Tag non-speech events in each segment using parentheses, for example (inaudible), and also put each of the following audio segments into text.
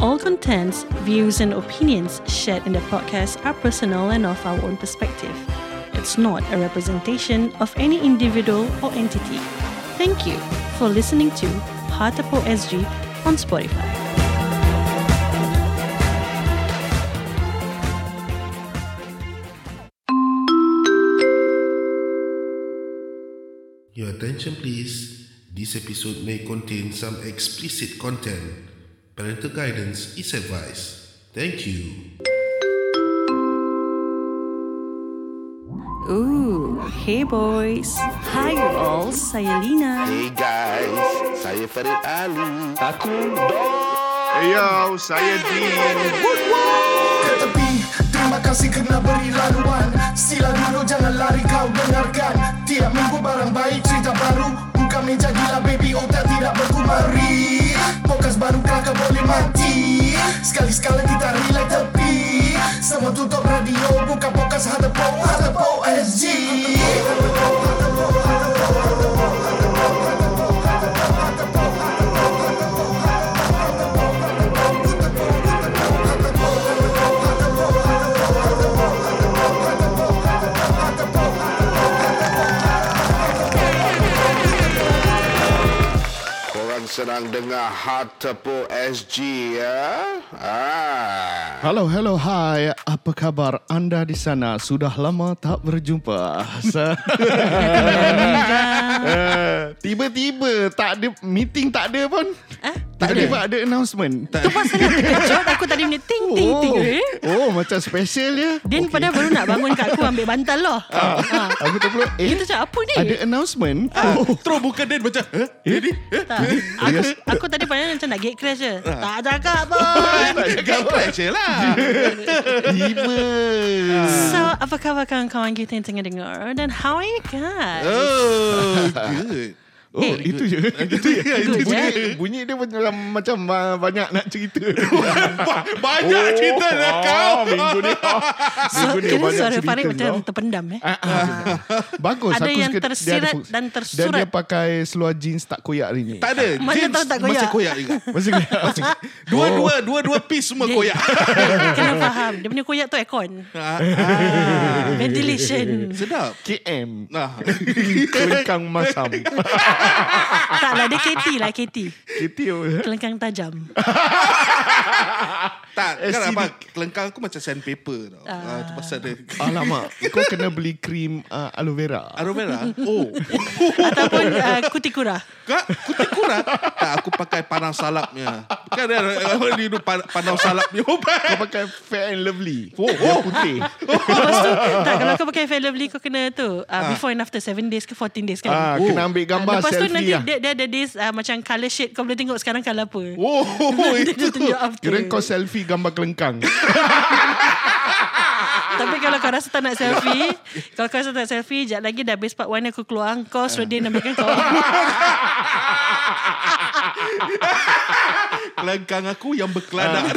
All contents, views, and opinions shared in the podcast are personal and of our own perspective. It's not a representation of any individual or entity. Thank you for listening to Hartapo SG on Spotify. Your attention please. This episode may contain some explicit content. Parental guidance is advised. Thank you. Ooh, hey boys. Hi you all, saya Lina. Hey guys, saya Farid Ali. Aku Yo, saya Dean. ke tepi Terima kasih kerana beri laluan Sila dulu jangan lari kau dengarkan Tiap minggu barang baik cerita baru Buka meja gila baby otak tidak berkumari Podcast baru kelakar boleh mati. Sekali-sekala kita relax tepi. Semua tutup radio Buka podcast Hadapo Hadapo SG korang sedang dengar Hard Tepo SG ya. Ah. Hello, hello, hi. Apa kabar anda di sana? Sudah lama tak berjumpa. (laughs) Eh, Tiba-tiba tak ada meeting tak ada pun. Ah, Tak ada ada announcement. tu pasal aku terkejut. Aku tadi punya ting ting ting. eh. oh, macam special ya. Din padahal baru nak bangun kat aku ambil bantal lah. Ha. Aku tak perlu. Eh, Kita cakap apa ni? ada announcement. Oh, terus buka dia macam huh? Tak. Aku, aku tadi pandang macam nak gate crash je. Tak cakap pun. Crash je lah. (laughs) So, apa khabar kawan-kawan kita yang tengah dengar? Dan how are you guys? Oh good Oh, Eh, itu je. itu je. Bunyi, je. bunyi dia macam macam uh, banyak nak cerita. (laughs) Ba- Banyak cerita dah kau Oh, minggu (laughs) ni. Oh, So, minggu ni kira banyak suara Farid kau. macam terpendam eh. Ah, ah. (laughs) Bagus Ada aku yang suka dia tersirat fokus. dan Dan tersurat. dia pakai seluar jeans tak koyak hari ni Tak ada Mana Jeans tahu tak koyak? Masih koyak juga Masih koyak Dua-dua Dua-dua piece semua Dia- koyak Kena faham. Dia punya koyak tu aircon. (laughs) Ah, Ventilation. Sedap KM Nah, (laughs) Kelengkang masam (laughs) tak lah, dia KT lah, KT. Kita Kelengkang tajam. tak kan STD. apa Kelengkang aku macam sandpaper tau ah. Tu pasal dia Alamak Kau kena beli krim uh, aloe vera Aloe vera Oh Ataupun uh, kutikura. Kak, kutik kurang Tak, aku pakai panang salapnya Kan tu pan- Panang salapnya Kau pakai fair and lovely Oh, Yang oh. putih (laughs) Lepas tu, tak, kalau kau pakai Fair Lovely, kau kena tu. Uh, before and after 7 days ke 14 days kan. ah, Kena ambil gambar Lepas tu selfie nanti lah dia, dia ada this uh, macam colour shade. Kau boleh tengok sekarang colour apa. Oh (laughs) Dia itu tunjuk after. Kira kau selfie gambar kelengkang (laughs) Tapi kalau kau rasa tak nak selfie, kalau kau rasa tak nak selfie, sekejap lagi dah habis part 1 aku keluar. Kau suruh dia ambilkan kau. Kelengkang aku yang berkeladak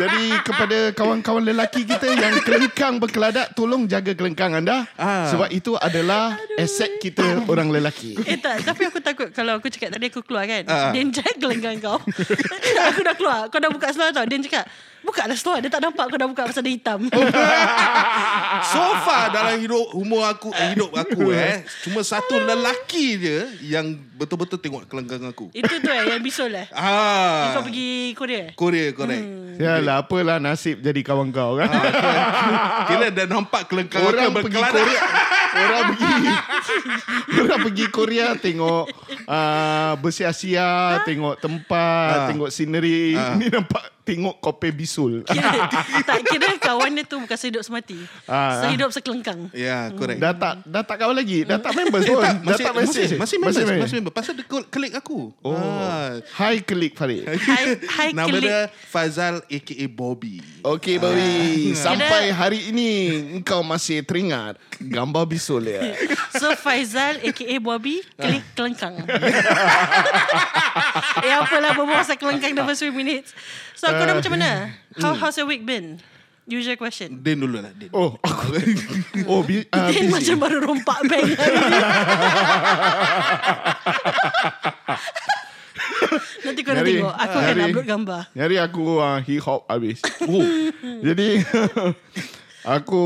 Jadi kepada kawan-kawan lelaki kita Yang kelengkang berkeladak Tolong jaga kelengkang anda Ah. Sebab itu adalah Aset kita orang lelaki eh tak, tapi aku takut kalau aku cakap tadi aku keluar kan. Ah. Dia jaga gelenggang kau. (laughs) aku dah keluar. Kau dah buka seluar tau. Dia cakap, buka lah seluar. Dia tak nampak kau dah buka pasal dia hitam. (laughs) So far dalam hidup umur aku eh, Hidup aku (laughs) eh Cuma satu lelaki je Yang betul-betul tengok kelengkang aku Itu tu eh, yang bisul eh. Ah, Kau pergi Korea? Korea correct. Yalah apalah nasib jadi kawan kau kan? (laughs) Kira dah nampak kelengkang Orang pergi berkeladak Korea Orang pergi (laughs) Orang pergi Korea Tengok uh, Bersia-sia Tengok tempat Ah. Tengok scenery. Ah. Ni nampak Tengok kopi bisul. (laughs) Kira, tak kira kawan dia tu bukan sehidup semati. Ah, ah. sehidup sekelengkang. Ya correct. Dah tak Dah tak kawan lagi. Dah tak members Eh, pun. tak, Dah masih, tak masih, message masih, masih, main? masih member Pasal dia klik aku. Oh. Ah. Hai klik Farid. (laughs) Hai, hai Nama klik. dia Faizal aka Bobby. Okey Ah. Bobby Sampai hari ini Engkau masih teringat Gambar bisul ya (laughs) So Faizal aka Bobby Klik kelengkang. Eh apalah berbual pasal kelengkang The first few minutes. So aku dah macam mana How, How's your week been Usual question Din dulu lah Din Oh aku (laughs) Oh bi, uh, Din busy macam baru rompak bank hari (laughs) ni. Nanti kau nak Mari. tengok Aku akan Nyari- upload gambar. Nyari aku uh, hip hop habis. Oh. (laughs) Jadi aku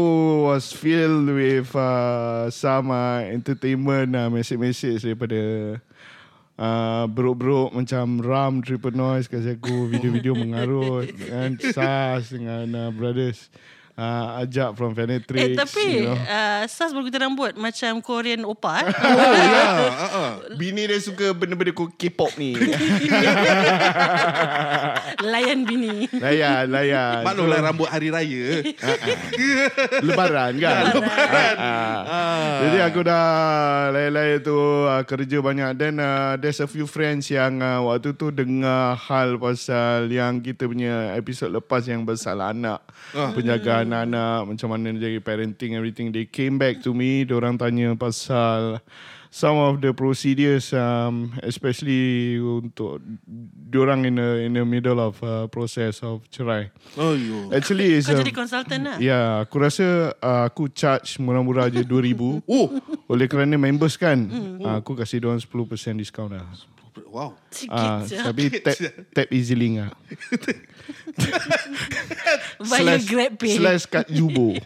was filled with uh, some uh, entertainment uh, message-message daripada uh, bro-bro macam Ram Triple Noise kasi aku video-video mengarut (laughs) dengan Sas dengan uh, Brothers uh, ajak from Penetrix Eh tapi you know. uh, Sas bergunting rambut Macam Korean opa eh? (laughs) Oh ya. Uh, uh. Bini dia suka benda-benda K-pop ni (laughs) Layan bini Layan Layan Maklumlah rambut hari raya. Lebaran kan (laughs) Lebaran Jadi aku dah Lain-lain tu uh, Kerja banyak Then uh, There's a few friends yang uh, Waktu tu dengar Hal pasal Yang kita punya Episod lepas Yang pasal anak Penjagaan anak Macam mana jadi parenting Everything They came back to me Diorang tanya pasal Some of the procedures um, Especially Untuk Diorang in the In the middle of uh, Process of cerai Oh yo. Actually is Kau a- jadi konsultan lah Ya, aku rasa uh, aku charge murah-murah je (laughs) 2000 Oh. oleh kerana members kan. Uh, aku kasih dia 10% discount lah. Wow. Ah, je tapi tap tap EasyLink lah. (laughs) (laughs) Via Grab Pay Slash kat Jubo. (laughs)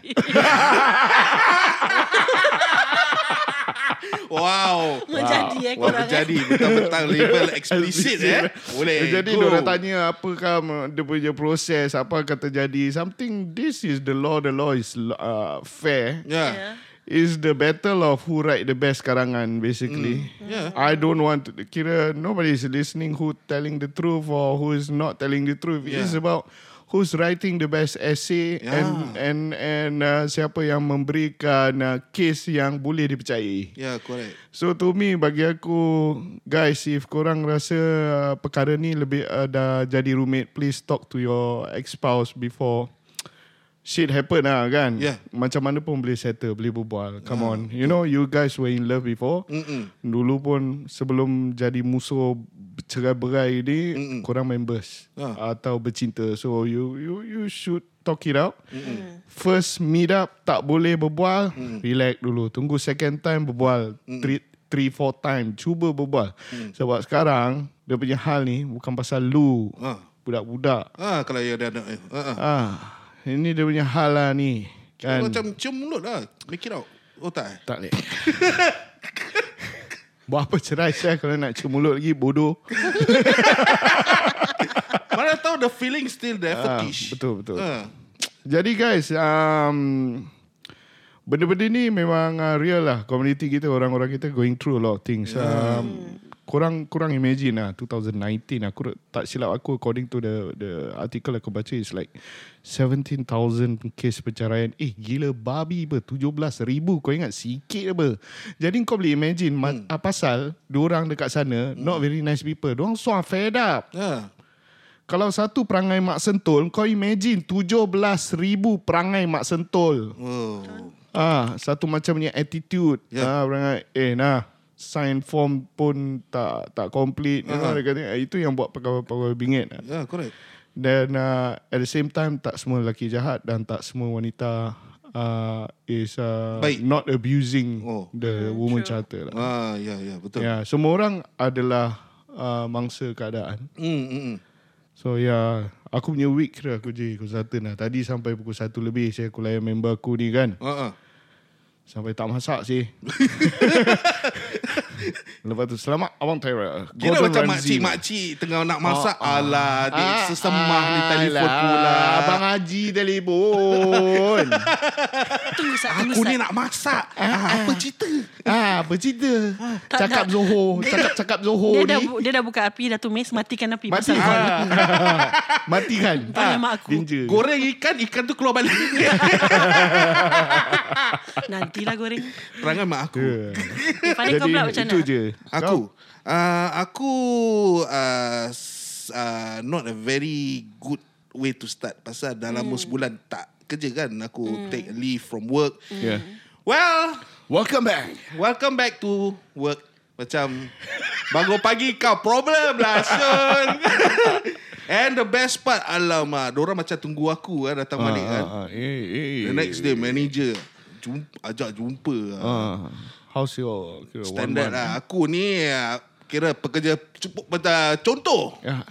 Wow. Menjadi eh korang eh. jadi betul-betul label (laughs) explicit eh. Boleh. Jadi Go. dia orang tanya apakah dia punya proses, apa akan terjadi. Something, this is the law, the law is uh, fair. Ya. Ya. Is the battle of who write the best karangan basically. Yeah. I don't want to kira nobody is listening who telling the truth or who is not telling the truth. Yeah. It's about who's writing the best essay Yeah. and and and uh, siapa yang memberikan uh, case yang boleh dipercayai. Ya, correct. So to me bagi aku guys if korang rasa uh, perkara ni lebih uh, dah jadi rumit please talk to your ex-spouse before shit happen lah kan. Yeah. Macam mana pun boleh settle, boleh berbual. Come on. You know you guys were in love before. Mm-mm. Dulu pun sebelum jadi musuh cerai berai ni Mm-mm. korang members Ah. atau bercinta. So you you you should talk it out. First meet up tak boleh berbual, relax dulu. Tunggu second time berbual. Three three four time cuba berbual. Sebab sekarang dia punya hal ni bukan pasal lu Ah. budak-budak. Ah, kalau ya ada anak. Ah, ah. Ini dia punya hal lah ni. Kan? Macam cium mulut lah. Make it out. Oh tak eh? tak boleh. (laughs) Buat apa cerai saya kalau nak cium mulut lagi bodoh. (laughs) Mana tahu the feeling still there Ah, fetish. betul betul. Ah. Jadi guys, um, benda-benda ni memang uh, real lah. Community kita, orang-orang kita going through a lot of things. Um, kurang kurang imagine lah 2019 aku tak silap aku according to the the article aku baca is like 17,000 case perceraian eh gila babi ber 17,000 kau ingat sikit apa jadi kau boleh imagine hmm. ma- pasal orang dekat sana hmm. not very nice people diorang so fed up Ah. kalau satu perangai mak sentul, kau imagine 17,000 perangai mak sentul. Oh. Ah, satu macamnya attitude. Ya. Ah, perangai eh nah, sign form pun tak tak complete. You know, dia kata, "Eh, itu yang buat pegawai-pegawai bingit. Ya, correct. Dan uh, at the same time tak semua lelaki jahat dan tak semua wanita uh, is uh, Baik. not abusing Oh. the woman charter lah. Ah, ya, ya, betul. Ya, semua orang adalah uh, mangsa keadaan. Hmm, hmm, hmm. So ya yeah, Aku punya week kira aku je Konsultan lah Tadi sampai pukul 1 lebih Saya aku layan member aku ni kan ah. Sampai tak masak sih (laughs) Lepas tu Selamat Abang Tyra Kira Gordon macam Ramsay. makcik-makcik tengah nak masak. Ah, ah. Alah, adik Ah, sesemah ni telefon alah, pula. Abang Haji telefon Tunggu sat Aku ni nak masak. Ah, apa cerita? Ah, apa cerita Tak, Cakap tak. Zoho Cakap-cakap Zoho dia ni dah, bu- dia dah buka api Dah tumis Matikan api Mati Pasal kau (laughs) Mati kan Tanya mak aku. Danger Goreng ikan, ikan tu keluar balik. (laughs) Nantilah goreng Perangai mak aku. Ya. Eh, Pada kau pula macam itu mana je Aku uh, Aku uh, uh, Not a very good way to start Pasal dalam hmm. sebulan tak kerja kan Aku hmm. take leave from work Yeah. Well Welcome back Welcome back to work Macam Bangun pagi kau problem lah Syul (laughs) And the best part Alamak Diorang macam tunggu aku kan Datang balik kan ah, ah, eh, eh. The next day manager jumpa, Ajak jumpa. Ah, how's your kira, Standard lah Aku ni ah, Kira pekerja cukup uh, Contoh Ya.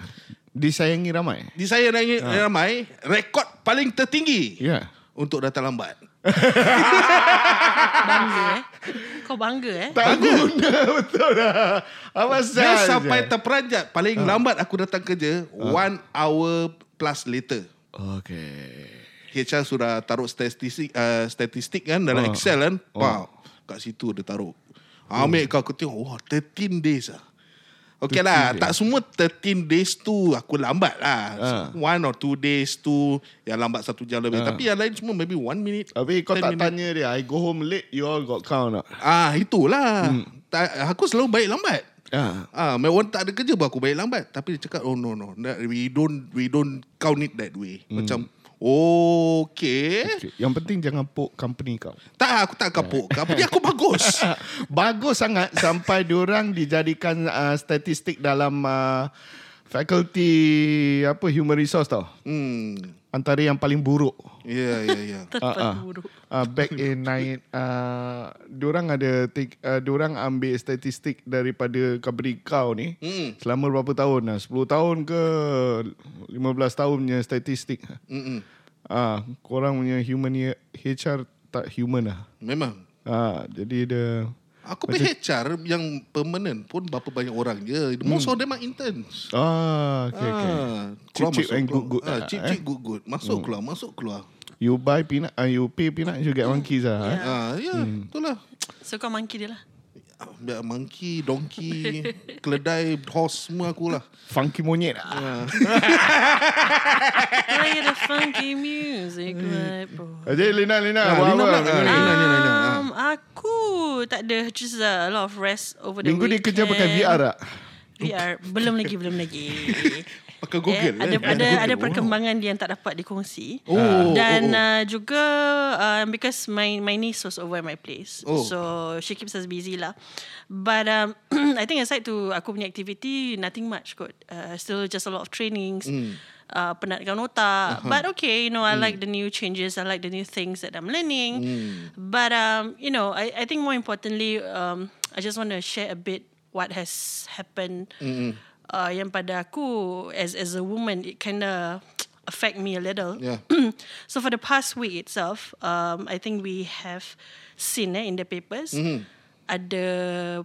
Disayangi ramai. Di saya ramai, rekod paling tertinggi Ya. Yeah. untuk datang lambat. Bangga eh. Kau bangga eh. Tak guna (laughs) betul lah. Apa Dia sampai terperanjat paling lambat aku datang kerja one hour plus later. Okay. HR sudah taruh statistik uh, statistik kan dalam Ah. Excel kan. Wow. Kat situ dia taruh. Ambil kau aku tengok wah 13 days ah. Okay 13 lah days. Tak semua 13 days tu Aku lambat lah Ah. One or two days tu Yang lambat satu jam lebih Ah. Tapi yang lain semua Maybe one minute Tapi kau 10 tak minute. tanya dia, I go home late, you all got count tak? Ah itulah tak, Aku selalu baik lambat Ah. Ah, orang tak ada kerja pun aku baik lambat. Tapi dia cakap, oh no no, we don't we don't count it that way. Macam, okay. Okay. Yang penting jangan poke company kau. Tak, aku tak kapuk. Company aku bagus. (laughs) Bagus sangat sampai diorang dijadikan uh, statistik dalam uh, faculty apa human resource tau. Hmm. Antara yang paling buruk. Ya, ya, ya. (laughs) Tempat Ah, ah. buruk. Uh, back in nine, uh, diorang ada take, uh, diorang ambil statistik daripada company kau ni Hmm. selama berapa tahun lah 10 tahun ke 15 tahun punya statistik Mm-mm. ah korang punya human HR tak human lah Memang. ah jadi dia Aku punya HR yang permanent pun berapa banyak orang je. Most of them are interns. ah okay, okay. Ah, Cheap, cheap and good, good Ah, lah, cheap, eh? cheap, good, good. Masuk keluar, masuk keluar. you buy peanut uh, you pay peanut you get monkeys lah eh? Ah, ya, itulah. So kau monkey dia lah. Ah, Biar monkey, donkey, (laughs) keledai, horse semua akulah. funky monyet (laughs) ah. Play the funky music, my boy. Jadi Lina Lina Ah, buat Lina apa? pula. minggu Ah, ni? Lina, Lina, Lina. Aku tak ada just a lot of rest over the Minggu ni weekend. kerja pakai VR tak? VR belum lagi belum lagi. (laughs) Pakai Google. eh, ada eh? ada Google. ada perkembangan yang tak dapat dikongsi. Oh, Dan oh, oh. Uh, juga uh, because my my niece was over at my place. Oh. So she keeps us busy lah. But um, (clears throat) I think aside to aku punya activity, nothing much kot. Uh, still just a lot of trainings. Hmm. Uh, penatkan otak. Uh-huh. But okay, you know, I like the new changes. I like the new things that I'm learning. Hmm. But, um, you know, I, I think more importantly, um, I just want to share a bit what has happened uh, yang pada aku as as a woman it kind of (tsk) affect me a little. Yeah. (clears throat) so for the past week itself, um, I think we have seen eh, in the papers ada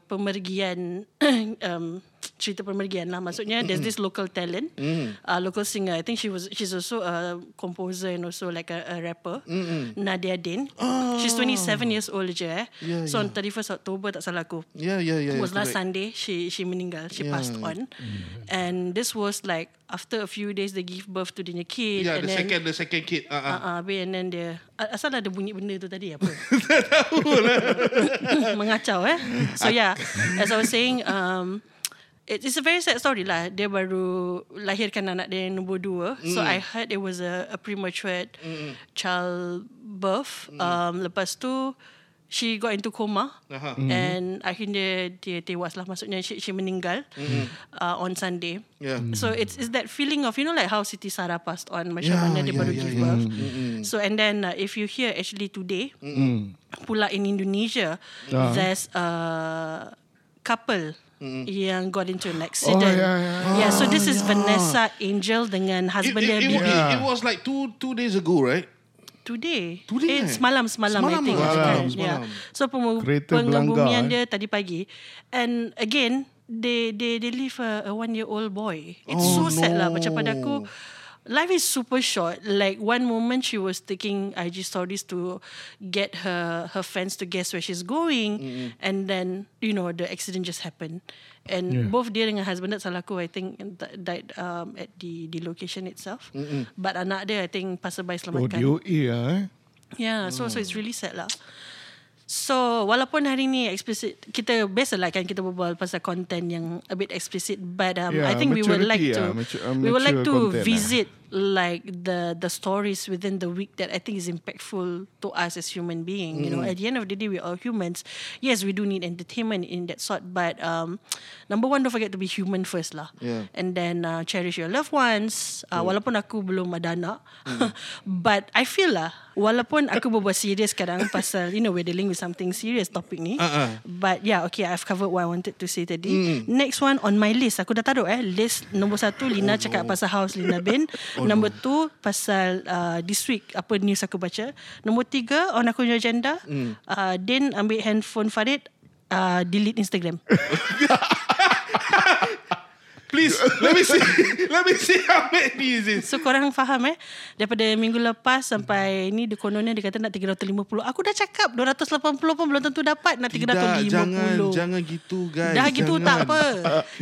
pemergian (clears throat) um, cerita pemergian lah. Maksudnya there's this local talent, uh, local singer. I think she was she's also a composer and also like a, a rapper. Nadia Din. She's 27 years old je eh. Yeah, so on 31st October tak salah aku Ya, ya, ya. it was ya, last correct. Sunday. She she meninggal. She Yeah. passed on, and this was like after a few days they give birth to the new kid. Yeah, and the then, second, the second kid. Uh, uh. Uh, uh, and then dia asal ada bunyi benda tu tadi apa? (laughs) (laughs) Mengacau eh. So yeah, as I was saying, um, it's a very sad story lah. Dia baru lahirkan anak dia yang nombor dua. So I heard it was a, a premature child birth. Um, lepas tu she got into coma Aha. and akhirnya dia tewas lah. Maksudnya she, she meninggal uh, on Sunday. Yeah. So it's it's that feeling of you know like how Siti Sarah passed on macam Yeah, mana dia yeah, baru yeah, give yeah. birth. So and then uh, if you hear actually today pula in Indonesia there's a couple yang got into an accident. yeah, yeah. Yeah, so this is Vanessa Angel dengan It, husband it, dia it, Bibi. it, it was like two two days ago, right? Today. Today, Eh, eh? semalam, semalam, Semalam I think. lah, kan? semalam, Yeah. semalam. So pem- pengebumian berlanggar, dia tadi pagi. And again, they they they leave a, a one year old boy. It's Oh, so sad lah. Macam no. pada aku, life is super short. Like one moment she was taking IG stories to get her her fans to guess where she's going, and then you know the accident just happened. And Yeah. both dia dengan husband dia salah aku I think di- died um, at the the location itself. But anak dia I think passerby Oh, selamatkan. DOA lah eh. Yeah, so so it's really sad lah. So walaupun hari ni explicit kita biasa lah kan kita berbual pasal content yang a bit explicit but um, Yeah, I think we would like to lah, mature- uh, we would like to content lah. Like the the stories within the week that I think is impactful to us as human being. You know, at the end of the day, we are humans. Yes, we do need entertainment in that sort, but um, number one, don't forget to be human first lah. Yeah. And then uh, cherish your loved ones. Uh, Walaupun aku belum ada anak, (laughs) but I feel lah, walaupun aku berbuat serius sekarang pasal you know we're dealing with something serious topic ni. Uh-uh. But yeah, okay, I've covered what I wanted to say tadi. Next one on my list, aku dah taruh eh list nombor satu Lina cakap pasal house Lina bin. (laughs) Nombor two pasal uh, this week apa news aku baca. Nombor tiga on aku punya agenda. Uh, Din ambil handphone Farid. Uh, delete Instagram. (laughs) Please, let me see. (laughs) let me see how many is it. So korang faham eh Daripada minggu lepas Sampai ni Dia kononnya dia kata nak 350 Aku dah cakap 280 pun belum tentu dapat Nak 350 Tidak, jangan, jangan gitu guys. Dah gitu jangan. tak apa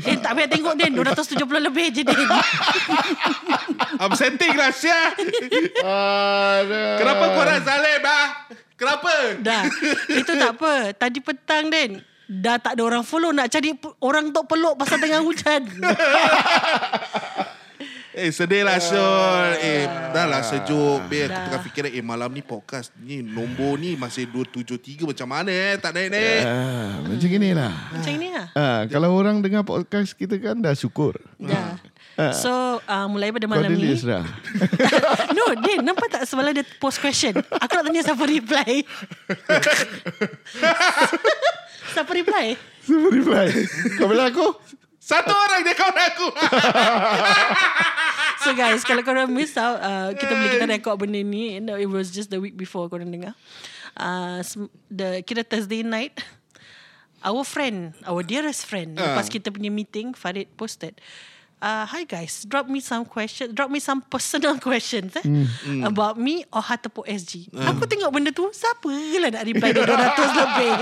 Din tak payah tengok Din 270 lebih je Din (laughs) Upsetting lah Syah. Aduh. Kenapa korang zalim ah? Kenapa? Dah Itu tak apa Tadi petang Din Dah tak ada orang follow Nak cari orang untuk peluk Pasal tengah hujan. (laughs) Eh sedih lah Syul. Eh dah lah sejuk. Biar Dah. kita tengah fikir Eh malam ni podcast ni Nombor ni masih 273 Macam mana eh? Tak naik-naik. Ah, macam gini lah. Macam ni lah. Ah, kalau orang dengar podcast kita kan dah syukur. Dah. So uh, mulai pada Kau malam ni dah. (laughs) No Din Nampak tak semalam dia post question? Aku nak tanya siapa reply (laughs) Siapa reply Siapa reply? Kau bilang aku? Satu orang je kawan aku So guys Kalau korang miss out uh, Kita boleh kita record benda ni no, It was just the week before Korang dengar uh, the Kira Thursday night Our friend Our dearest friend Ah. Lepas kita punya meeting Farid posted Uh, hi guys, drop me some question, drop me some personal (laughs) questions eh, Hmm. about me or Hatepok SG. Aku tengok benda tu, siapa lah nak reply dia 200 lebih.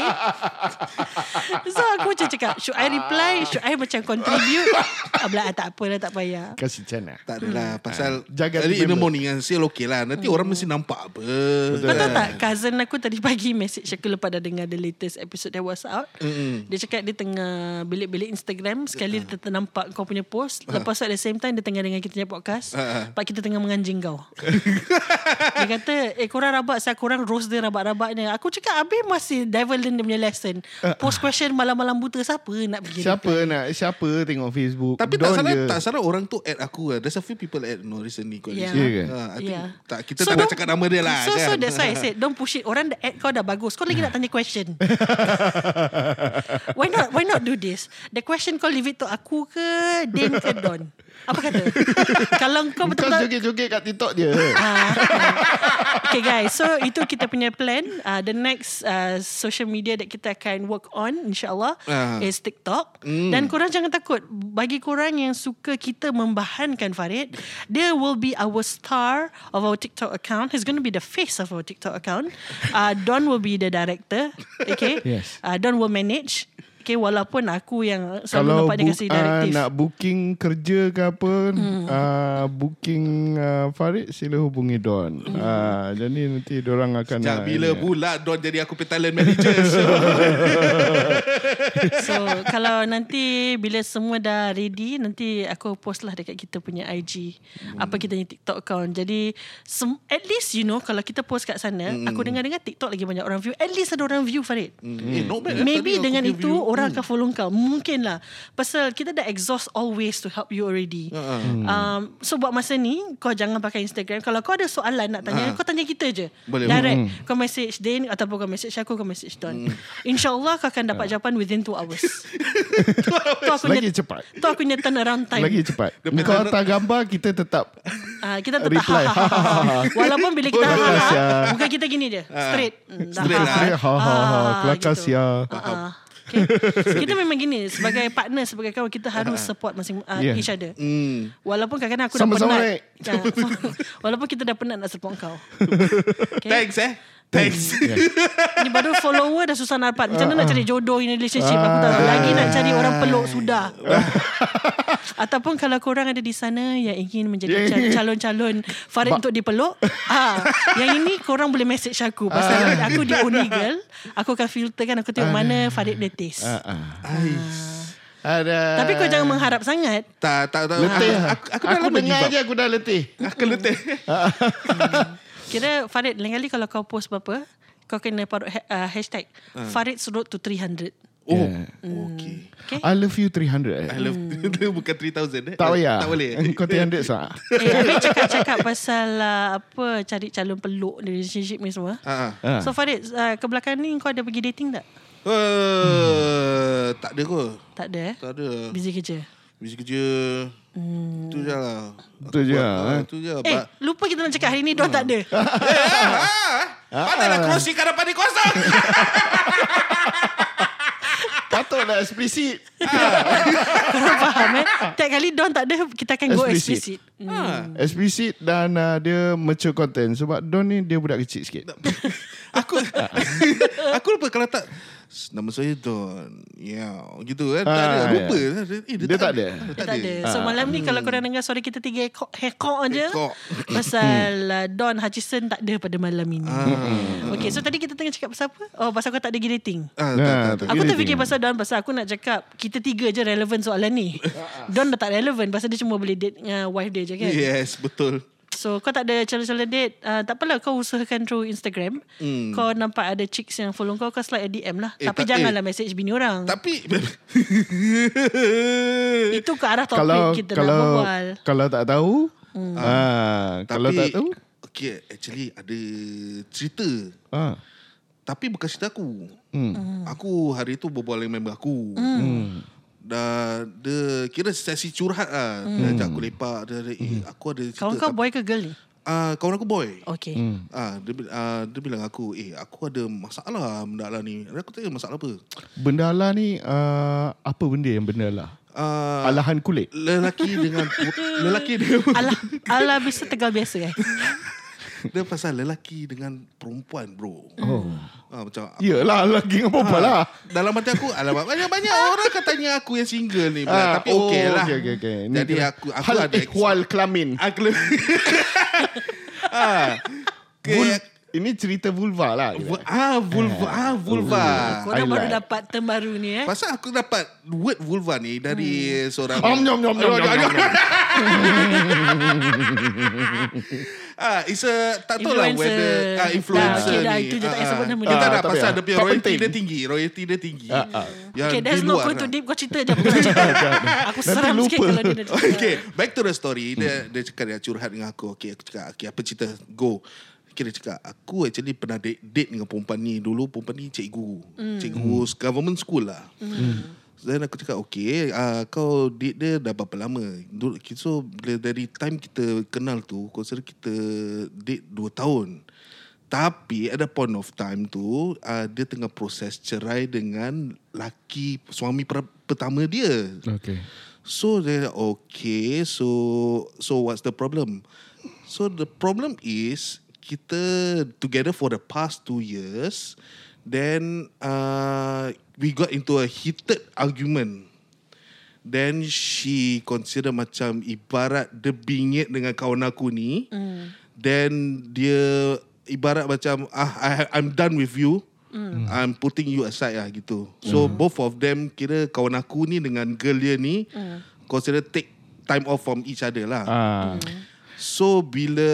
(laughs) so aku macam cakap, should I reply? Should I macam contribute? Abla tak apa lah, tak payah. Kasih channel. Tak adalah Pasal Jaga Early in the morning kan Still okay lah Nanti orang mesti nampak apa Kau tahu tak Cousin aku tadi pagi Message aku lepas dah dengar The latest episode That was out mm-hmm. Dia cakap dia tengah Bilik-bilik Instagram Sekali dia ternampak Kau punya post Lepas tu at the same time Dia tengah dengar kita punya podcast Ah. Pak kita tengah menganjing kau. (laughs) Dia kata Eh korang rabak Saya korang roast dia rabak-rabaknya. Aku cakap Habis masih Devil dia punya lesson. Post question malam-malam buta Siapa nak pergi Siapa nak Siapa tengok Facebook? Tapi tak Don salah je. Tak salah orang tu add aku lah. There's a few people add no recently kau Yeah. Ke? Ha, I think, Yeah. tak, kita tak nak cakap nama dia lah So, kan? so that's why I said (laughs) Don't push it. Orang dah add kau dah bagus. Kau lagi nak tanya question. (laughs) Why not Why not do this? The question kau leave it to aku ke Din ke Don. Apa kata? (laughs) Kalau kau Kau betul-betul joget-joget kat TikTok je. Ah, okay. Guys. So itu kita punya plan. Uh, The next uh, Social media That kita akan work on InsyaAllah Ah. Is TikTok. Dan korang jangan takut. Bagi korang yang suka Kita membahankan Farid There will be our star Of our TikTok account. He's going to be the face Of our TikTok account. Uh, Don will be the director. Okay? Yes. uh, Don will manage Okay walaupun aku yang Selalu Kalau nampak dia bu- kasih uh, directive nak booking kerja ke apa hmm. uh, Booking uh, Farid Sila hubungi Don hmm. uh, Jadi nanti orang akan uh, bila ni. pula Don jadi aku punya talent manager (laughs) so. So kalau nanti bila semua dah ready nanti aku post lah dekat kita punya IG hmm. apa kita punya TikTok account. Jadi sem- at least you know kalau kita post kat sana hmm. aku dengar-dengar TikTok lagi banyak orang view. At least ada orang view Farid. Hmm. Eh not bad eh, Maybe dengan itu view. Orang akan follow kau. Mungkin lah. Pasal kita dah exhaust all ways to help you already. Uh-uh. Um, so buat masa ni kau jangan pakai Instagram. Kalau kau ada soalan nak tanya, Ah. kau tanya kita je. Boleh, Direct. Kau message Din ataupun kau message aku, kau message Don. InsyaAllah kau akan dapat jawapan within 2 hours. (laughs) tu aku Lagi cepat Tu aku punya turnaround time. Lagi cepat Kau hantar gambar Kita tetap Ah, kita tetap Reply. ha, ha, ha, ha, ha. (laughs) Walaupun bila kita ha, ha, ha. Bukan kita gini je Straight dah, Straight lah, Straight, ha, ha, ha. Ah, Kelakar gitu. sia. Ah, ah. Okay. (laughs) Kita memang gini Sebagai partner Sebagai kawan Kita harus support masing uh, Yeah. each other Hmm. Walaupun kadang-kadang aku Sama-sama, dah penat Ya. (laughs) Walaupun kita dah penat Nak support kau okay. (laughs) Thanks eh Thanks (laughs) Ni baru follower dah susah nak dapat Macam mana nak cari jodoh in relationship Aku tak tahu Lagi nak cari orang peluk Sudah (laughs) Ataupun kalau korang ada di sana Yang ingin menjadi Yeah. cal- calon-calon Farid untuk dipeluk ah, Yang ini korang boleh message aku Pasal aku di Only Girl Aku akan filterkan Aku tengok mana Farid boleh taste Ah, ah. Ais. Ada. Tapi kau jangan mengharap sangat. Tak, tak, tak. Letih. Aku, Aku, aku, aku, dah dengar je aku dah letih. Aku letih. Kira Farid lain kali kalau kau post apa-apa, kau kena parut ha- uh, hashtag Farid's road to 300. Oh, Yeah. okay. Okay? I love you 300. I love (laughs) bukan 3000 eh. Tak payah. Tak boleh. (laughs) Kau 300 sah. eh, habis cakap-cakap pasal uh, apa cari calon peluk di relationship ni semua. Ha. Ha. So Farid, uh, ke belakang ni kau ada pergi dating tak? Uh, tak ada kot. Tak ada eh? Tak ada. Busy kerja. Busy kerja. Hmm. Tu je lah. Tu je, Ah, eh. Tu je. Eh, But, lupa kita nak cakap hari ni Diorang tak ada. (laughs) Patutlah kerusi kat depan ni kosong. (laughs) Patutlah eksplisit. Korang faham eh? Tiap kali Diorang tak ada, kita akan go Explicit. explicit. Hmm. Eksplisit dan uh, dia mature content. Sebab Don ni dia budak kecil sikit. aku (laughs) aku lupa kalau tak nama saya Don. Ya, gitu kan. Tak Ah, ada. Lupa. ya. Eh, Dia tak ada. Dia tak ada. So malam ni kalau korang dengar suara kita tiga ekor, ekor je. Ekor. Pasal uh, Don Hutchison tak ada pada malam ini. Ah. Okay, so tadi kita tengah cakap pasal apa? Oh, pasal kau tak ada pergi dating. Ah, tak, Nah, tak, tak. tak. Aku terfikir dating. pasal Don Pasal aku nak cakap Kita tiga je relevan soalan ni Don dah tak relevan Pasal dia cuma boleh date Dengan wife dia je kan Yes, betul. So kau tak ada calon-calon date uh, Tak apalah kau usahakan through Instagram Hmm. Kau nampak ada chicks yang follow kau Kau slide a DM lah Eh, Tapi tak- janganlah message bini orang Tapi (laughs) Itu ke arah topik Kalau kita nak kalau berbual kalau tak tahu, ah, kalau tak tahu, Okay, actually ada cerita. ah. Tapi bukan cerita aku. Hmm. Aku hari tu berbual dengan member aku. Hmm. Dah dia kira sesi curhat lah. Dia ajak aku lepak. Dia, dia eh, aku ada cerita. Kawan kau boy ke girl ni? Ah, kawan aku boy. Okay Hmm. Ah, dia, ah, dia bilang aku, eh aku ada masalah benda lah ni. Dan Aku tanya masalah apa? Benda lah ni uh, apa benda yang benda lah? Ah, Alahan kulit. lelaki dengan (laughs) lelaki dengan Alah, alah bisa tegal biasa eh (laughs) dia pasal lelaki dengan perempuan bro. Oh. Ah, macam Yelah lagi dengan apa lah. Dalam hati aku Alamak banyak-banyak orang katanya aku yang single ni Ah, Tapi okey lah Okay, okay, okay. Ni Jadi kira aku aku hal ada ehwal kelamin. Aku ah, okay. (laughs) Vul- ini cerita vulva lah. Ah, vulva Ah, vulva Korang I baru like. dapat term baru ni eh Pasal aku dapat word vulva ni dari seorang Om nyom nyom nyom nyom nyom. (laughs) (laughs) Ah, it's a tak tahu lah Influencer. whether ah, influencer Dah, okay, dah, ni. itu je tak payah Ah, sebut nama Kita dia. tak Ah, nak tak pasal dia punya royalty penting. dia tinggi, royalty dia tinggi. Ah, ah. Yang Okay, there's no going to lah. deep. Kau cerita je. Aku cerita. (laughs) Aku Nanti seram sikit lupa. kalau dia dah cerita. (laughs) Okay, back to the story. Dia dia cakap dia curhat dengan aku. Okay, aku cakap, okay, apa cerita? Go. Dia cakap, aku actually pernah date, date dengan perempuan ni. Dulu perempuan ni cikgu. Cikgu government school lah. Dan aku cakap, okay, uh, kau date dia dah berapa lama? So, dari time kita kenal tu, consider kita date 2 tahun. Tapi the point of time tu, uh, dia tengah proses cerai dengan laki suami per- pertama dia. Okay. So they okay. So so what's the problem? So the problem is kita together for the past two years. Then uh, we got into a heated argument. Then she consider macam ibarat dia bingit dengan kawan aku ni. Mm. Then dia ibarat macam ah I, I'm done with you. Mm. I'm putting you aside lah gitu. So both of them kira kawan aku ni dengan girl dia ni mm. consider take time off from each other lah. Ah. So bila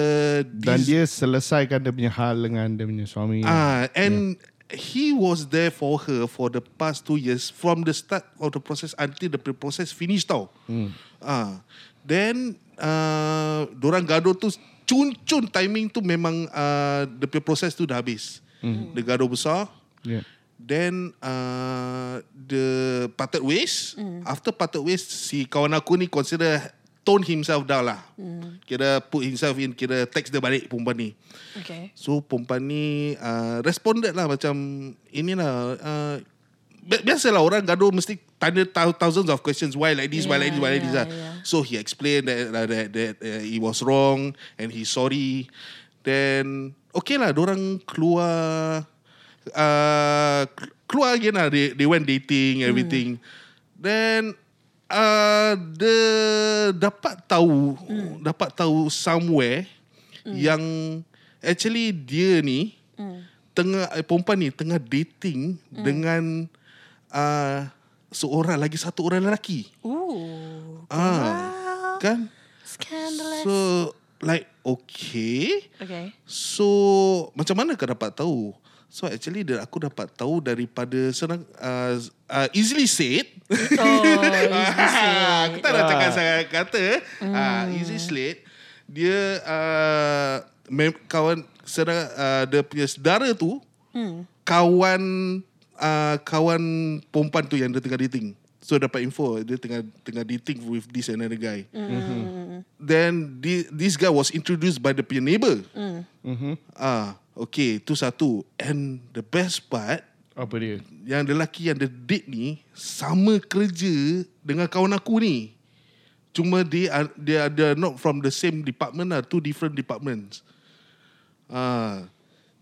Dan this- dia selesaikan dia punya hal dengan dia punya suami. Ah, and he was there for her for the past two years from the start of the process until the process finished tau. Hmm. Ah, then uh, dorang gaduh tu cun-cun timing tu memang uh, the proses tu dah habis. Hmm. Dia gaduh besar. Yeah. Then uh, the parted ways. Mm. After parted ways, si kawan aku ni consider tone himself down lah. Mm. Kira put himself in, kira text dia balik perempuan ni. Okay. So perempuan ni uh, responded lah macam inilah uh, bi- biasalah orang gaduh mesti tanya thou- thousands of questions why like this why like this why like this Yeah, lah. yeah. So he explained that that that, that uh, he was wrong and he's sorry. Then okay lah, orang keluar uh, keluar again lah. They, they went dating everything. Then uh, the dapat tahu dapat tahu somewhere yang actually dia ni tengah eh, perempuan ni tengah dating dengan uh, seorang lagi satu orang lelaki. Ooh. Ah, kan? Scandalous. So like okay. okay. So macam mana kau dapat tahu? So actually dia- aku dapat tahu daripada senang uh, uh, easily said. Oh, (laughs) said. aku tak nak cakap saya kata. Uh, easy said. Dia uh, mem- kawan sedara, uh, dia punya saudara tu kawan uh, kawan perempuan tu yang dia tengah dating. So dapat info dia tengah tengah dating with this another guy. Then this, this guy was introduced by the punya neighbor. Ah, okay, tu satu. And the best part Apa dia? yang lelaki yang dia date ni sama kerja dengan kawan aku ni. Cuma dia dia ada not from the same department lah, two different departments. Ah,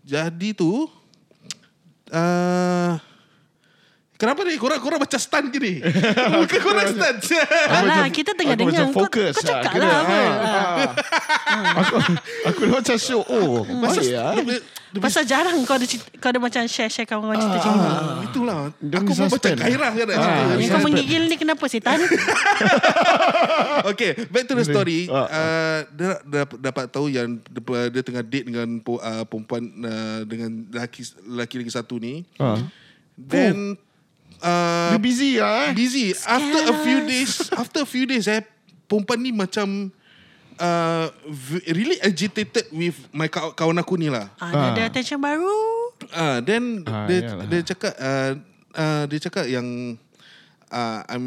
jadi tu uh, Kenapa ni? Korang, korang macam stun gini? (laughs) Muka korang stun. Alah, kita tengah aku dengar. macam Kau, fokus kau cakap lah apa. ah, Ah. ah. aku aku dah macam show. Oh, Masa, oh ya. dia, dia, Pasal jarang kau ada cerita, kau ada macam share-share kawan-kawan cerita macam ni. ah, itulah. Dia aku pun macam gairah kan Ah, cerita. Yang kau menggigil ni kenapa setan? (laughs) Okay, back to the story. Ah. Uh, dia dapat, dapat tahu yang dia, dia tengah date dengan uh, perempuan uh, dengan lelaki lelaki lagi satu ni. Ah. Then uh, busy lah eh. busy. After a few days, after a few days, eh, perempuan ni macam uh, really agitated with my kaw- kawan aku ni lah. Ah, dia ada attention baru. Ah, then Ah, dia yalah. dia cakap uh, uh, dia cakap yang uh, I'm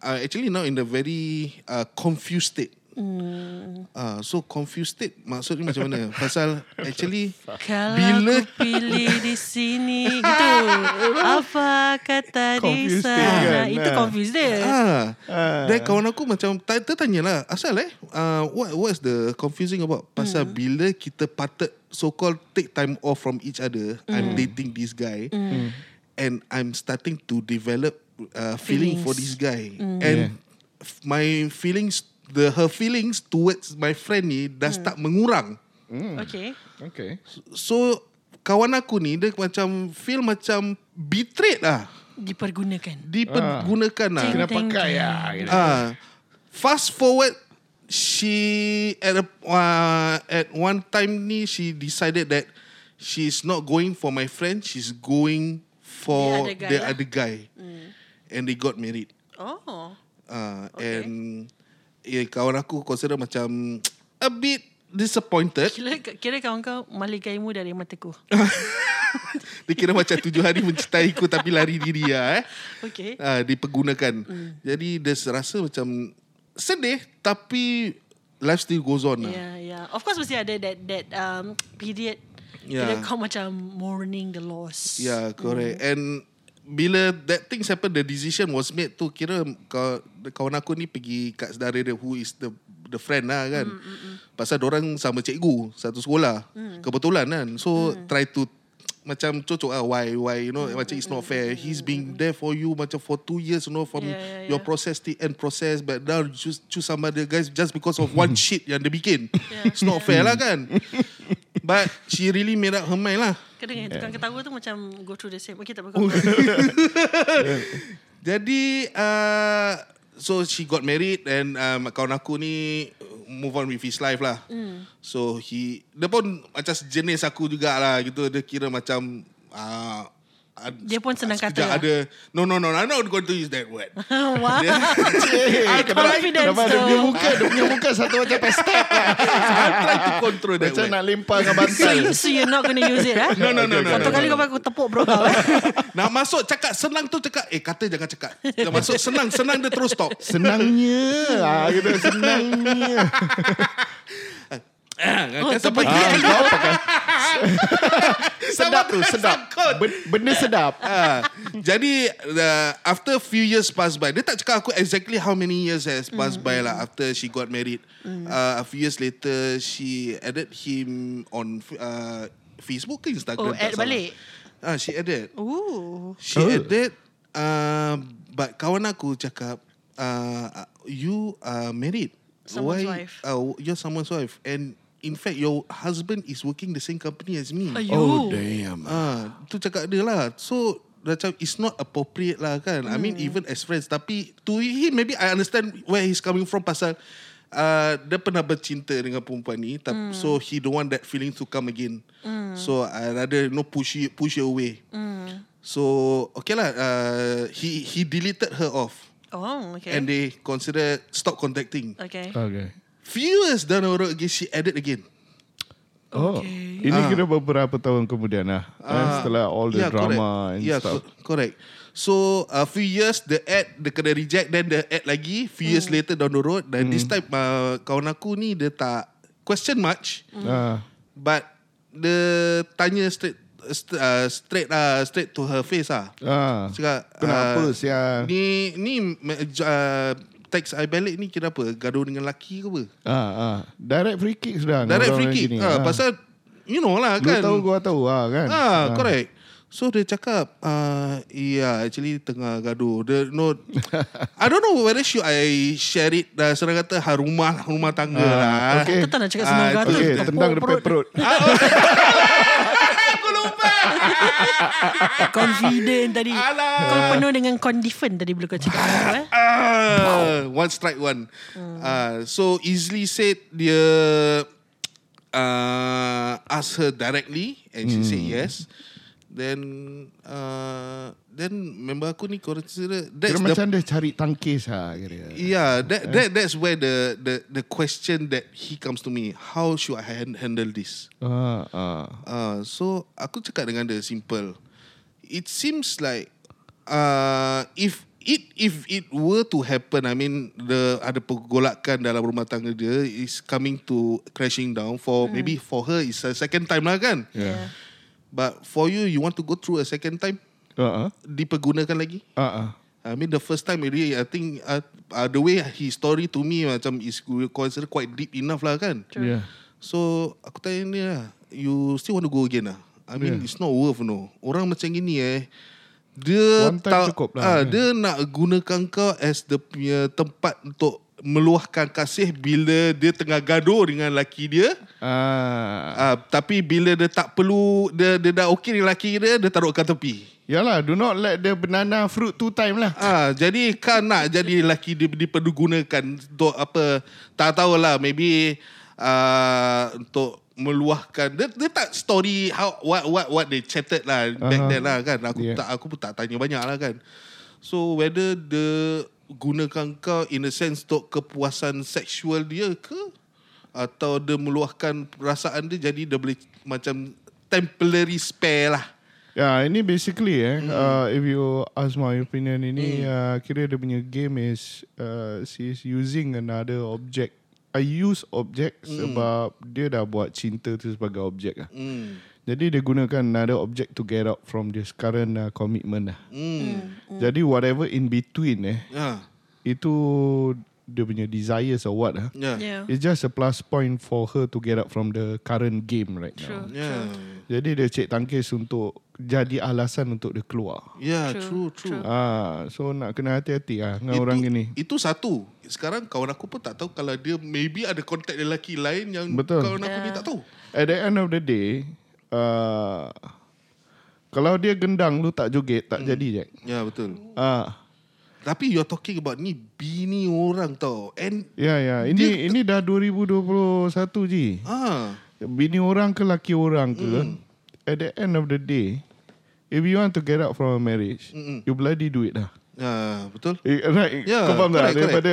uh, actually now in the very uh, confused state. Hmm. Ah, so confused state maksudnya macam mana? (laughs) Pasal actually Kalau Bila- aku pilih di sini gitu. (laughs) Apa kata di Confused sana? kan? Itu Ah. confused dia. ah, dan kawan aku macam ta- tertanya lah asal eh uh, what what is the confusing about? Pasal Hmm. bila kita patut so called take time off from each other, I'm Hmm. dating this guy and I'm starting to develop uh, feeling for this guy and f- my feelings the her feelings towards my friend ni dah start mengurang. Okay. Okay. So kawan aku ni dia macam feel macam betrayed lah. Dipergunakan. Dipergunakan lah. Kena Teng, pakai teng. lah. gitu. Ah, fast forward she at a, uh, at one time ni she decided that she's not going for my friend, she's going for The other guy the lah. other guy. And they got married. Oh. Uh, Okay. And eh, kawan aku consider macam a bit disappointed. Kira, kira kawan kau maligaimu dari mataku. (laughs) Dia kira macam tujuh hari mencintaiku tapi lari diri lah eh. Okay. uh, dipergunakan. Jadi dia rasa macam sedih tapi life still goes on lah. Yeah, yeah. Of course mesti ada that that um period Yeah. Bila kau macam mourning the loss. Yeah, correct. And bila that things happen, the decision was made tu kira kau, kawan aku ni pergi kat saudara dia who is the the friend lah kan. Mm, mm, mm. Pasal orang sama cikgu satu sekolah. Mm. Kebetulan kan. So mm. try to macam cocok ah why why you know mm, macam it's not fair. He's been there for you macam for two years you know from Yeah, yeah, your yeah. process the end process but now you choose choose some other guys just because of one (laughs) shit yang dia bikin. It's not fair lah kan. But she really made up her mind lah. Kau dengar yeah. tukang ketawa tu macam go through the same. Okay tak apa. (laughs) Jadi uh, So she got married And um, kawan aku ni Move on with his life lah mm. So he Dia pun macam sejenis aku jugalah gitu Dia kira macam uh, Dia pun senang kata lah. ada No no no I'm not going to use that word (laughs) Wah. Dia, Ah, confidence dia muka Dia punya muka satu macam pestep lah. I'm trying to control that Macam word nak lempar dengan So, bantal you, so you're not gonna use it eh? No no no no, Satu no, kali no. kau aku tepuk bro kau (laughs) eh? Nak masuk cakap senang tu cakap Eh kata jangan cakap Nak masuk senang Senang dia terus stop Senangnya ah, gitu, Senangnya (laughs) Ah, Oh, kan sampai ah, Kau pakai Sedap tu Sedap sangkut. Benda sedap (laughs) Ah, jadi uh, after a few years pass by, dia tak cakap aku exactly how many years has passed by lah after she got married. Uh, a few years later, she added him on uh, Facebook ke Instagram. Oh, tak add salah. balik? Ah, she added. Ooh. She Oh. added. Uh, but kawan aku cakap, uh, you are married. Someone's Why? wife. Uh, you're someone's wife, and in fact, your husband is working the same company as me. Ayu. Oh damn Ah, tu cakap dia lah. So macam it's not appropriate lah kan. I Hmm. mean even as friends tapi to him maybe I understand where he's coming from pasal uh, dia pernah bercinta dengan perempuan ni tapi Hmm. so he don't want that feeling to come again. So I rather you know push it push it away. Hmm. So okay lah uh, he he deleted her off Oh, okay. and they consider stop contacting. okay. Okay. Few years down the road again she added again. Oh, Okay. ini kira beberapa tahun kemudian lah. eh, setelah all the Ah. yeah, drama correct. and yeah, stuff. co- correct. So a few years the ad dia kena reject then the ad lagi few years later down the road dan this time uh, kawan aku ni dia tak question much Ah, but dia tanya straight st- uh, straight uh, straight to her face ah. ah. Cakap Kenapa uh, sial? Ni ni uh, teks I balik ni kira apa? Gaduh dengan lelaki ke apa? Ah, ah. Direct free kick sudah. Direct free kick. gini. Ah, pasal you know lah Lu kan. tahu gua tahu ah kan. Ah, correct. So dia cakap, uh, yeah, actually tengah gaduh. Dia no, (laughs) I don't know whether should I share it. Dah serang kata ha, rumah rumah tangga Ah, lah. okay. Aku tak nak cakap semua Ah, gaduh. Okey, tepuk tendang depan perut. Aku lupa. (laughs) (laughs) Confident tadi. Alah. Kau penuh dengan confident tadi bila kau cakap. eh? (laughs) Ah, one strike one. Ah, so easily said dia uh, ask her directly and she said yes. Then uh, then member aku ni consider that's Kira the macam dia cari tangkis ah kira. Yeah, that that that's where the the the question that he comes to me. How should I hand, handle this? Ah, ah. Uh, so aku cakap dengan dia simple. It seems like uh, if it if it were to happen, I mean the ada pergolakan dalam rumah tangga dia is coming to crashing down for maybe for her is a second time lah kan. Yeah. But for you, you want to go through a second time ah. dipergunakan lagi? Ah. I mean the first time already I think uh, uh, the way his story to me macam is considered quite deep enough lah kan. Yeah. So aku tanya dia lah, you still want to go again lah? I mean Yeah. it's not worth no. Orang macam gini eh dia One time cukup lah, ah, kan? dia nak gunakan kau as the punya tempat untuk meluahkan kasih bila dia tengah gaduh dengan laki dia. Ah. Ah, tapi bila dia tak perlu dia dia dah okey dengan laki dia dia taruh kat tepi. Yalah, do not let the banana fruit two time lah. Ah, jadi kan nak jadi lelaki dia dipergunakan untuk apa? Tak tahulah, maybe uh, untuk meluahkan. Dia, dia tak story how what what what they chatted lah back Aha. then lah kan. Aku Yeah. tak aku pun tak tanya banyak lah kan. So whether dia gunakan kau in a sense untuk kepuasan seksual dia ke atau dia meluahkan perasaan dia jadi dia boleh macam temporary spare lah. Ya, ini basically eh, Hmm. uh, if you ask my opinion ini, uh, kira dia punya game is, uh, she's using another object. I use object sebab dia dah buat cinta tu sebagai objek lah. Hmm. Jadi dia gunakan another object to get out from this current uh, commitment lah. Hmm. Jadi whatever in between eh, Ya. itu dia punya desires or what lah. Ya. Yeah. It's just a plus point for her to get out from the current game right True. now. Ya. Jadi dia cek tangkis untuk jadi alasan untuk dia keluar. Ya, True, true, true. Ah, so nak kena hati-hati lah dengan orang gini. Itu satu. Sekarang kawan aku pun tak tahu kalau dia maybe ada kontak lelaki lain yang Betul. kawan aku ni Yeah. tak tahu. At the end of the day, uh, kalau dia gendang lu tak joget tak jadi Jack. Ya, betul. Ah, Tapi you're talking about ni bini orang tau. And ya ya, ini ini dah 2021 ji. ah, Bini orang ke laki orang ke, at the end of the day, if you want to get out from a marriage, Mm-mm. you bloody do it dah. ya, betul. Eh, right, Yeah, kau faham tak? correct, Daripada,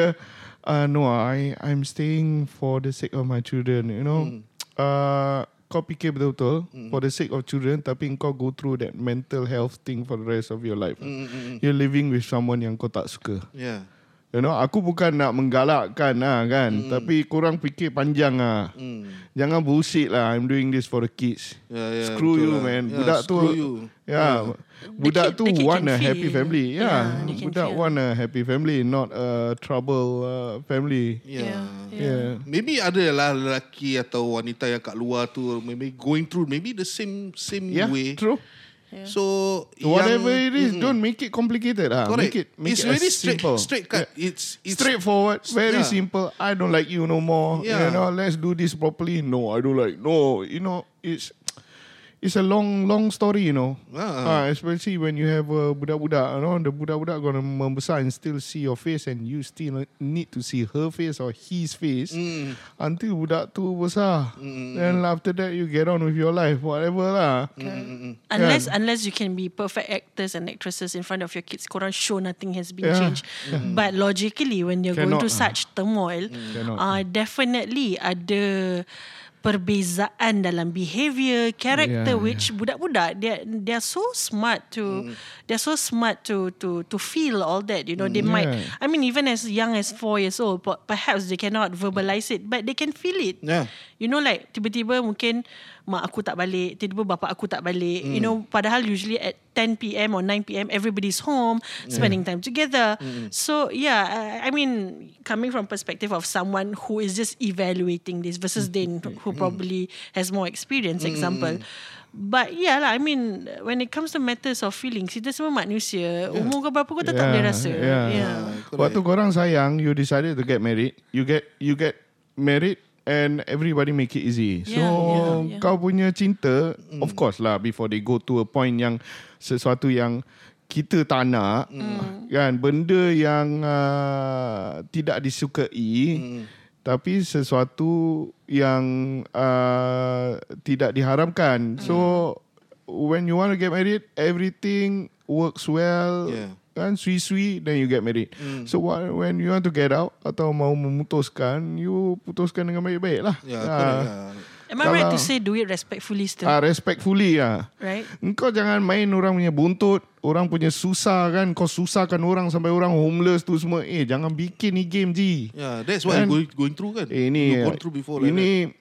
uh, no, I I'm staying for the sake of my children, you know. Mm. Uh, kau fikir betul-betul for the sake of children tapi kau go through that mental health thing for the rest of your life. Mm, mm, mm. You're living with someone yang kau tak suka. Ya. You know, aku bukan nak menggalakkan lah kan, tapi korang fikir panjang lah. Mm. Jangan bullshit lah. I'm doing this for the kids. Ya, ya, Screw you, lah. man. Ya, Budak tu, you. ya, budak kid- tu want a happy feel. family. Yeah, Yeah, can budak feel. want a happy family, not a trouble uh, family. Ya. Yeah. Yeah. Maybe ada lah lelaki atau wanita yang kat luar tu maybe going through maybe the same same Yeah, way. true. So Whatever yang, it is, Mm-mm. don't make it complicated. Ah, Correct. Make it, make it's it really straight, simple. straight cut. Yeah. It's it's Straightforward, very Yeah. simple. I don't like you no more. Yeah. You know, let's do this properly. No, I don't like. No, you know, it's it's a long long story, you know. Ah. Ah, especially when you have a budak-budak, you know, the budak-budak gonna membesar and still see your face, and you still need to see her face or his face Mm. until budak tu besar. Then after that, you get on with your life, whatever lah. Unless unless you can be perfect actors and actresses in front of your kids, korang show nothing has been Yeah. changed. But logically, when you're going Cannot to ah. lah. such turmoil, Cannot. uh, definitely ada perbezaan dalam behavior, character, Yeah, which budak-budak they they are so smart to they're so smart to to to feel all that. You know, they might. Yeah. I mean, even as young as four years old, per- perhaps they cannot verbalize it, but they can feel it. Yeah. You know like tiba-tiba mungkin mak aku tak balik, tiba-tiba bapak aku tak balik. You know padahal usually at 10 p.m. or 9 p.m. everybody's home spending time together. So yeah, I, I mean coming from perspective of someone who is just evaluating this versus Dane who probably has more experience example. But yeah lah, I mean when it comes to matters of feelings, kita semua manusia. Umur kau berapa kau tetap boleh rasa. Yeah. yeah. Waktu korang sayang, you decided to get married. You get you get married and everybody make it easy. So Yeah, yeah, yeah. kau punya cinta, of course lah before they go to a point yang sesuatu yang kita tak nak, kan benda yang uh, tidak disukai. Tapi sesuatu yang uh, tidak diharamkan. So when you want to get married, everything works well Yeah. Kan sui-sui then you get married. So what, when you want to get out atau mau memutuskan, you putuskan dengan baik-baik lah. Yeah, Ah, correct. Yeah. Am I right to Kalau- say do it respectfully still? Ah, respectfully lah. right? Engkau jangan main orang punya buntut, orang punya susah kan. Kau susahkan orang sampai orang homeless tu semua. Eh, jangan bikin ni game Ji. Yeah, that's what Kan? I'm going, going through kan. Eh, ini You gone through before like ini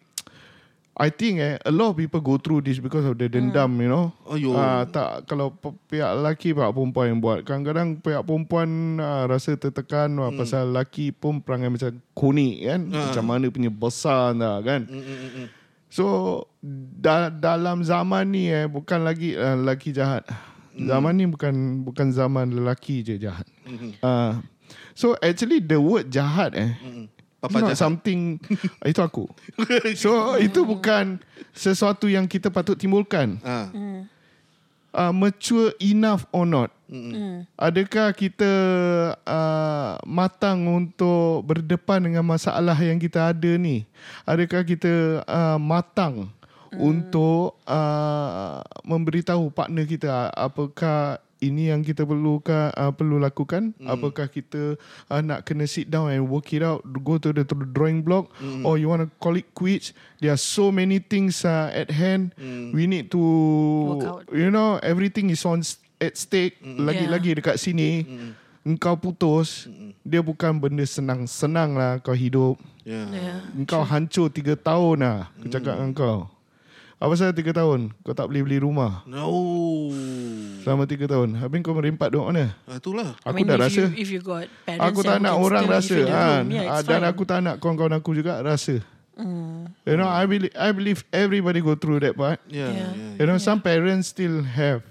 I think eh a lot of people go through this because of the dendam, you know. Aiyo. Ah, tak kalau pihak lelaki pihak perempuan yang buat. Kadang-kadang pihak perempuan ah, rasa tertekan hmm. pasal lelaki pun perangai macam konik kan. Ah. Macam mana punya besar dah kan. Mm, mm, mm, mm. So da- dalam zaman ni eh bukan lagi uh, lelaki jahat. Zaman ni bukan bukan zaman lelaki je jahat. Uh, so actually the word jahat eh Papa It's not jahat. something (laughs) itu aku. (laughs) So itu bukan sesuatu yang kita patut timbulkan. Ah. Uh, mature enough or not. Hmm. Adakah kita uh, matang untuk berdepan dengan masalah yang kita ada ni? Adakah kita uh, matang untuk uh, memberitahu partner kita apakah ini yang kita perlukan uh, perlu lakukan? Apakah kita uh, nak kena sit down and work it out go to the to the drawing block? Or you want to call it quits? There are so many things uh, at hand. We need to Work out. you know everything is on s- at stake. Lagi-lagi dekat sini engkau putus dia bukan benda senang-senang lah kau hidup. Yeah. Yeah. engkau hancur 3 tahun lah aku cakap dengan kau apa pasal 3 tahun kau tak boleh beli rumah No. selama 3 tahun habis kau merempat duduk mana Ah, itulah. aku I mean, dah if rasa You, if you got parents aku tak nak orang rasa kan yeah, Ah, dan fine. aku tak nak kawan-kawan aku juga rasa Hmm. you know I believe I believe everybody go through that part Yeah. Yeah. yeah. You know, some parents still have.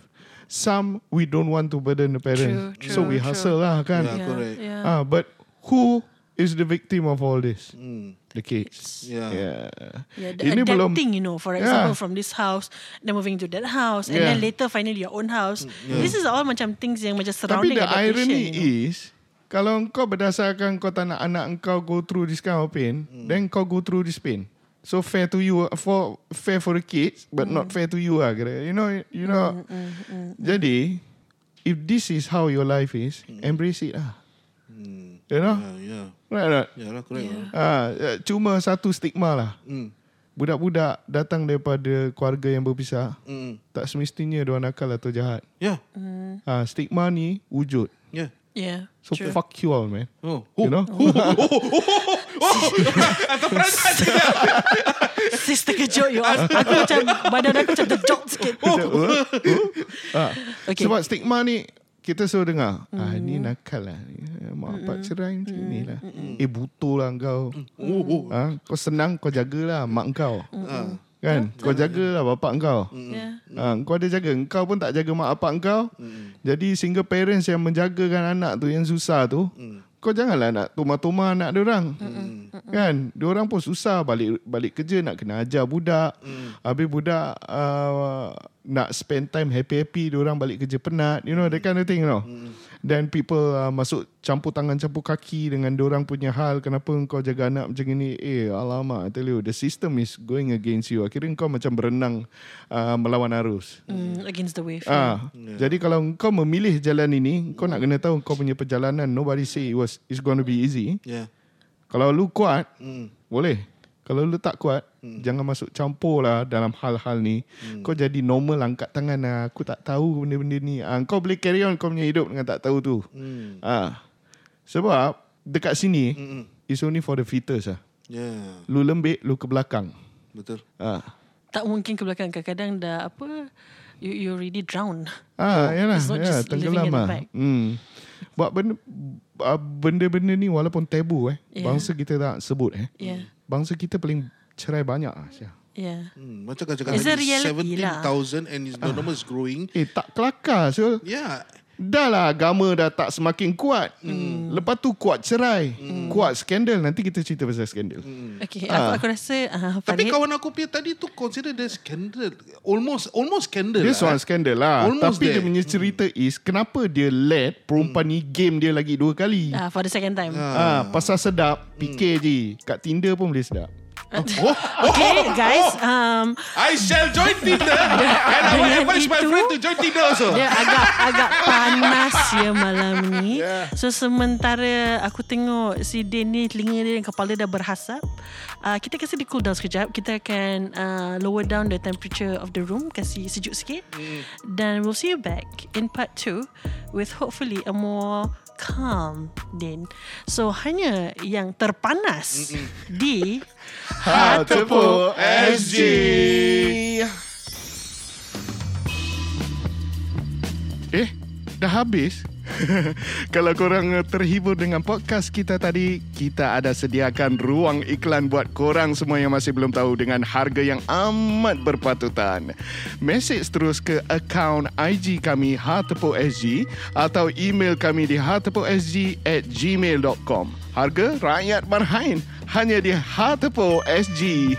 Some we don't want to burden the parents. True, so true, we true. hustle lah kan. Yeah. Yeah, correct. Yeah. Ah, but who is the victim of all this? Mm. The kids. Yeah. Yeah. Yeah, the Ini belum- adapting, you know, for Yeah. example, from this house, then moving to that house, and Yeah. then later finally your own house. This is all macam things yang macam Tapi surrounding the adaptation. irony you know. is, kalau kau berdasarkan kau tak nak anak kau go through this kind of pain, Hmm. then kau go through this pain. So fair to you, for fair for the kids, but Hmm. not fair to you lah. kira. You know, you know. Jadi, if this is how your life is, embrace it lah. Mm. You know, Yeah, yeah. Right or not? Yeah correct. Yeah. lah. Ah, eh, cuma satu stigma lah. Mm. Budak-budak datang daripada keluarga yang berpisah, Mm. tak semestinya dia nakal atau jahat. Yeah. Ah, stigma ni wujud. Yeah. Yeah, So true. fuck you all, man. Oh. You know? Sis terkejut you all. Aku macam badan aku macam terjog sikit. ah. Okay. Sebab stigma ni kita selalu dengar, ah ni nakal lah. Mak bapak cerai macam ni lah. Eh butuh lah kau. Ah, kau senang kau jagalah mak kau. Ah. Kan? Kau jagalah bapak kau. Yeah. Ha, kau ada jaga Kau pun tak jaga mak bapak kau Jadi single parents yang menjagakan anak tu Yang susah tu Kau janganlah nak Tuma-tuma anak dia orang Kan? Diorang pun susah balik balik kerja nak kena ajar budak. Mm. Habis budak uh, nak spend time happy-happy, diorang balik kerja penat. You know, that kind of thing, you know. Mm. Then people uh, masuk campur tangan campur kaki dengan diorang punya hal. Kenapa kau jaga anak macam ni? Eh, alamak, I tell you, the system is going against you. Akhirnya kau macam berenang uh, melawan arus. Mm, against the wave. Ah, jadi kalau kau memilih jalan ini, kau nak kena tahu kau punya perjalanan nobody say it was it's going to be easy. Yeah. Kalau lu kuat, Mm. boleh. Kalau lu tak kuat, jangan masuk campur lah dalam hal-hal ni. Kau jadi normal angkat tangan lah. Aku tak tahu benda-benda ni. Ah, kau boleh carry on kau punya hidup dengan tak tahu tu. Mm. Ah. Sebab dekat sini, Mm-mm. it's only for the fittest lah. Yeah. Lu lembik, lu ke belakang. Betul. Ah. Tak mungkin ke belakang. Kadang-kadang dah apa, you, you already drown. Ah, yalah, It's not ya, just living tenggelam at the lah. back. Hmm. Buat benda benda-benda ni walaupun tabu eh. Yeah. Bangsa kita tak sebut eh. Yeah. Bangsa kita paling cerai banyak ah. Syah. Yeah. Hmm. Macam kau cakap tadi, reality lah. 17,000 and the number is growing. Eh tak kelakar so Yeah. Dah lah agama dah tak semakin kuat. Hmm. Lepas tu kuat cerai. Hmm. Kuat skandal. Nanti kita cerita pasal skandal. Hmm. Okay, aku, aku rasa uh, Tapi Farid, kawan aku punya tadi tu consider the scandal. Almost almost scandal Dia lah. soal skandal lah. Almost Tapi dia there. punya cerita is kenapa dia let perempuan ni game dia lagi dua kali. uh, for the second time. Ah, pasal sedap, fikir je. Kat Tinder pun boleh sedap. (laughs) Okay, guys. Um, I shall join Tinder (laughs) and I will advise my friend to join Tinder also. dia agak agak (laughs) panas ya malam ni. Yeah. So sementara aku tengok si Din ni telinga dia dan kepala dah berhasap. Uh, kita kasi dia cool down sekejap. Kita akan uh, lower down the temperature of the room, kasi sejuk sikit. Dan we'll see you back in part 2 with hopefully a more calm Din. So hanya yang terpanas di (laughs) Ha, tepuk SG. Eh, dah habis? (laughs) Kalau korang eh, terhibur dengan podcast kita tadi, kita ada sediakan ruang iklan buat korang semua yang masih belum tahu dengan harga yang amat berpatutan. Message terus ke akaun IG kami HTPOSG atau email kami di htposg at gmail.com. Harga rakyat marhain hanya di HTPOSG.